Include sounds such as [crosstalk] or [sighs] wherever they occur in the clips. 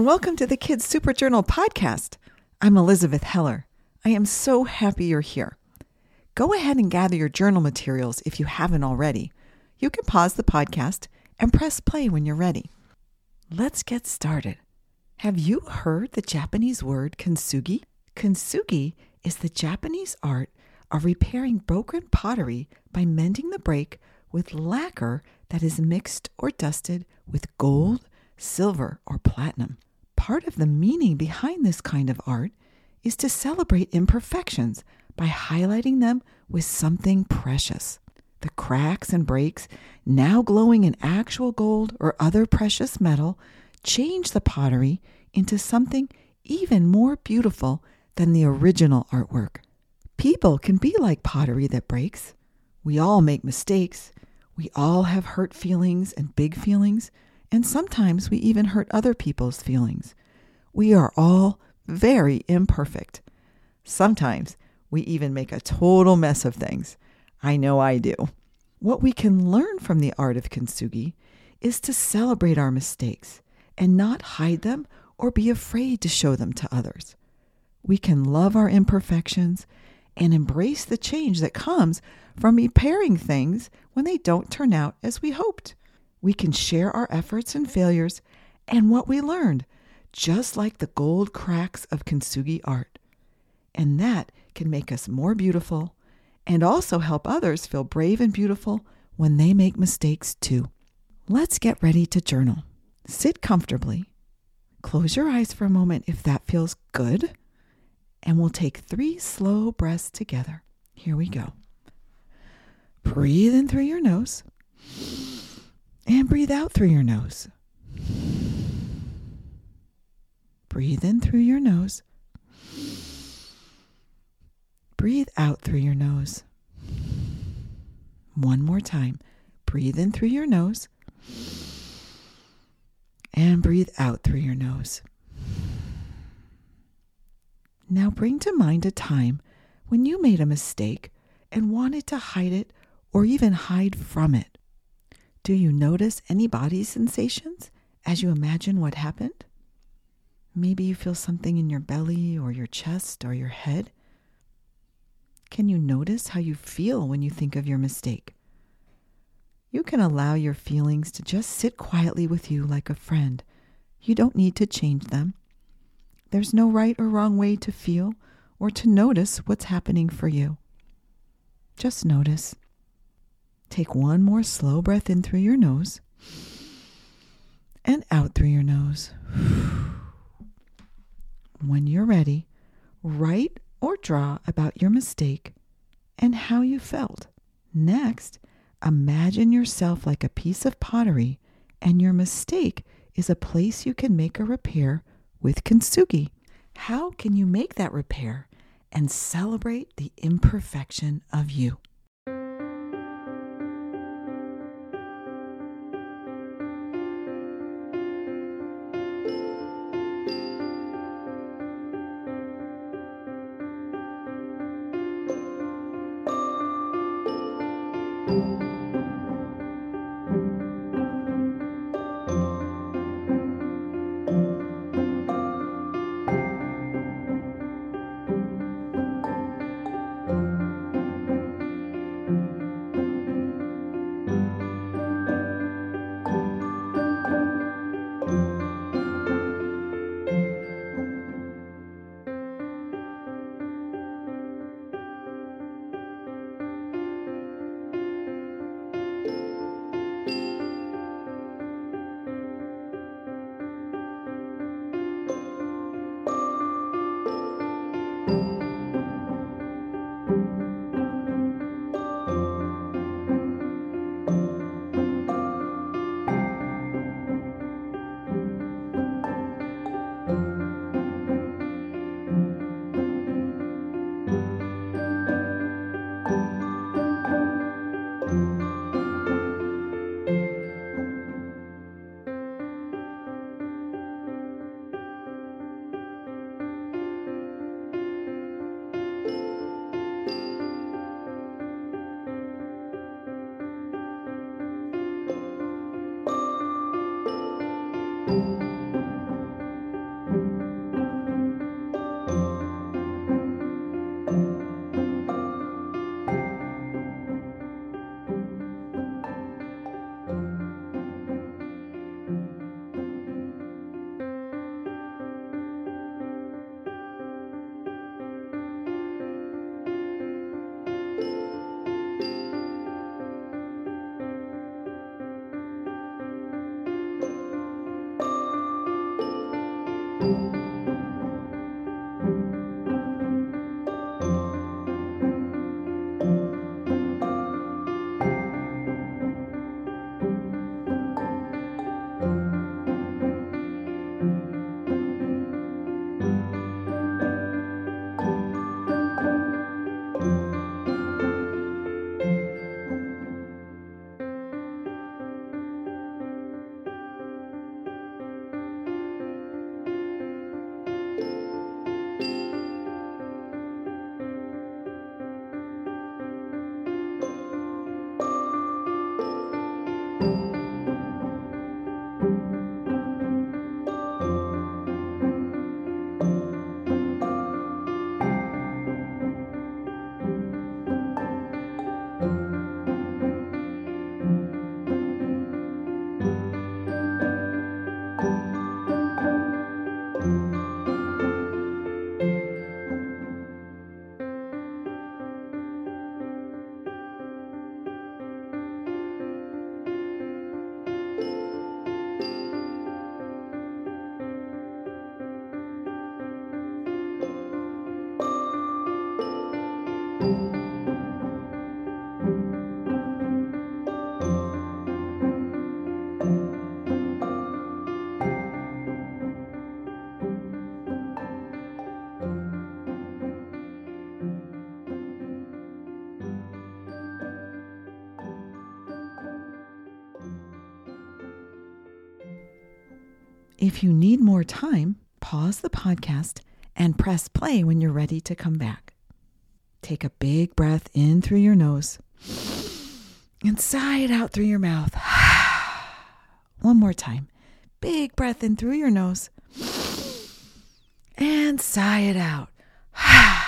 and welcome to the Kids Super Journal podcast. I'm Elizabeth Heller. I am so happy you're here. Go ahead and gather your journal materials if you haven't already. You can pause the podcast and press play when you're ready. Let's get started. Have you heard the Japanese word kintsugi? Kintsugi is the Japanese art of repairing broken pottery by mending the break with lacquer that is mixed or dusted with gold, silver, or platinum. Part of the meaning behind this kind of art is to celebrate imperfections by highlighting them with something precious. The cracks and breaks, now glowing in actual gold or other precious metal, change the pottery into something even more beautiful than the original artwork. People can be like pottery that breaks. We all make mistakes. We all have hurt feelings and big feelings, and sometimes we even hurt other people's feelings. We are all very imperfect. Sometimes we even make a total mess of things. I know I do. What we can learn from the art of kintsugi is to celebrate our mistakes and not hide them or be afraid to show them to others. We can love our imperfections and embrace the change that comes from repairing things when they don't turn out as we hoped. We can share our efforts and failures and what we learned, just like the gold cracks of kintsugi art. And that can make us more beautiful and also help others feel brave and beautiful when they make mistakes too. Let's get ready to journal. Sit comfortably. Close your eyes for a moment if that feels good. And we'll take three slow breaths together. Here we go. Breathe in through your nose and breathe out through your nose. Breathe in through your nose. Breathe out through your nose. One more time. Breathe in through your nose. And breathe out through your nose. Now bring to mind a time when you made a mistake and wanted to hide it or even hide from it. Do you notice any body sensations as you imagine what happened? Maybe you feel something in your belly or your chest or your head. Can you notice how you feel when you think of your mistake? You can allow your feelings to just sit quietly with you like a friend. You don't need to change them. There's no right or wrong way to feel or to notice what's happening for you. Just notice. Take one more slow breath in through your nose and out through your nose. When you're ready, write or draw about your mistake and how you felt. Next, imagine yourself like a piece of pottery, and your mistake is a place you can make a repair with kintsugi. How can you make that repair and celebrate the imperfection of you? If you need more time, pause the podcast and press play when you're ready to come back. Take a big breath in through your nose and sigh it out through your mouth. [sighs] One more time. Big breath in through your nose and sigh it out. [sighs]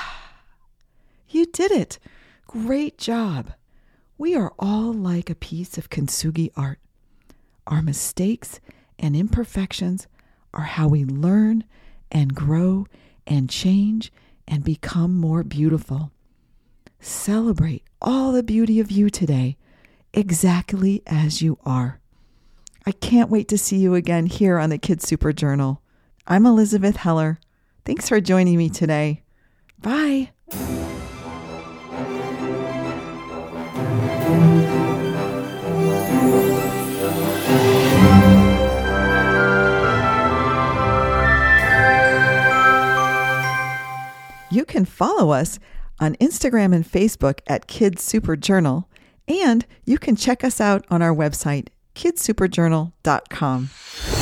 you did it. Great job. We are all like a piece of kintsugi art. Our mistakes and imperfections are how we learn and grow and change and become more beautiful. Celebrate all the beauty of you today, exactly as you are. I can't wait to see you again here on the Kids Super Journal. I'm Elizabeth Heller. Thanks for joining me today. Bye. You can follow us on Instagram and Facebook at Kids Super Journal, and you can check us out on our website, kidssuperjournal.com.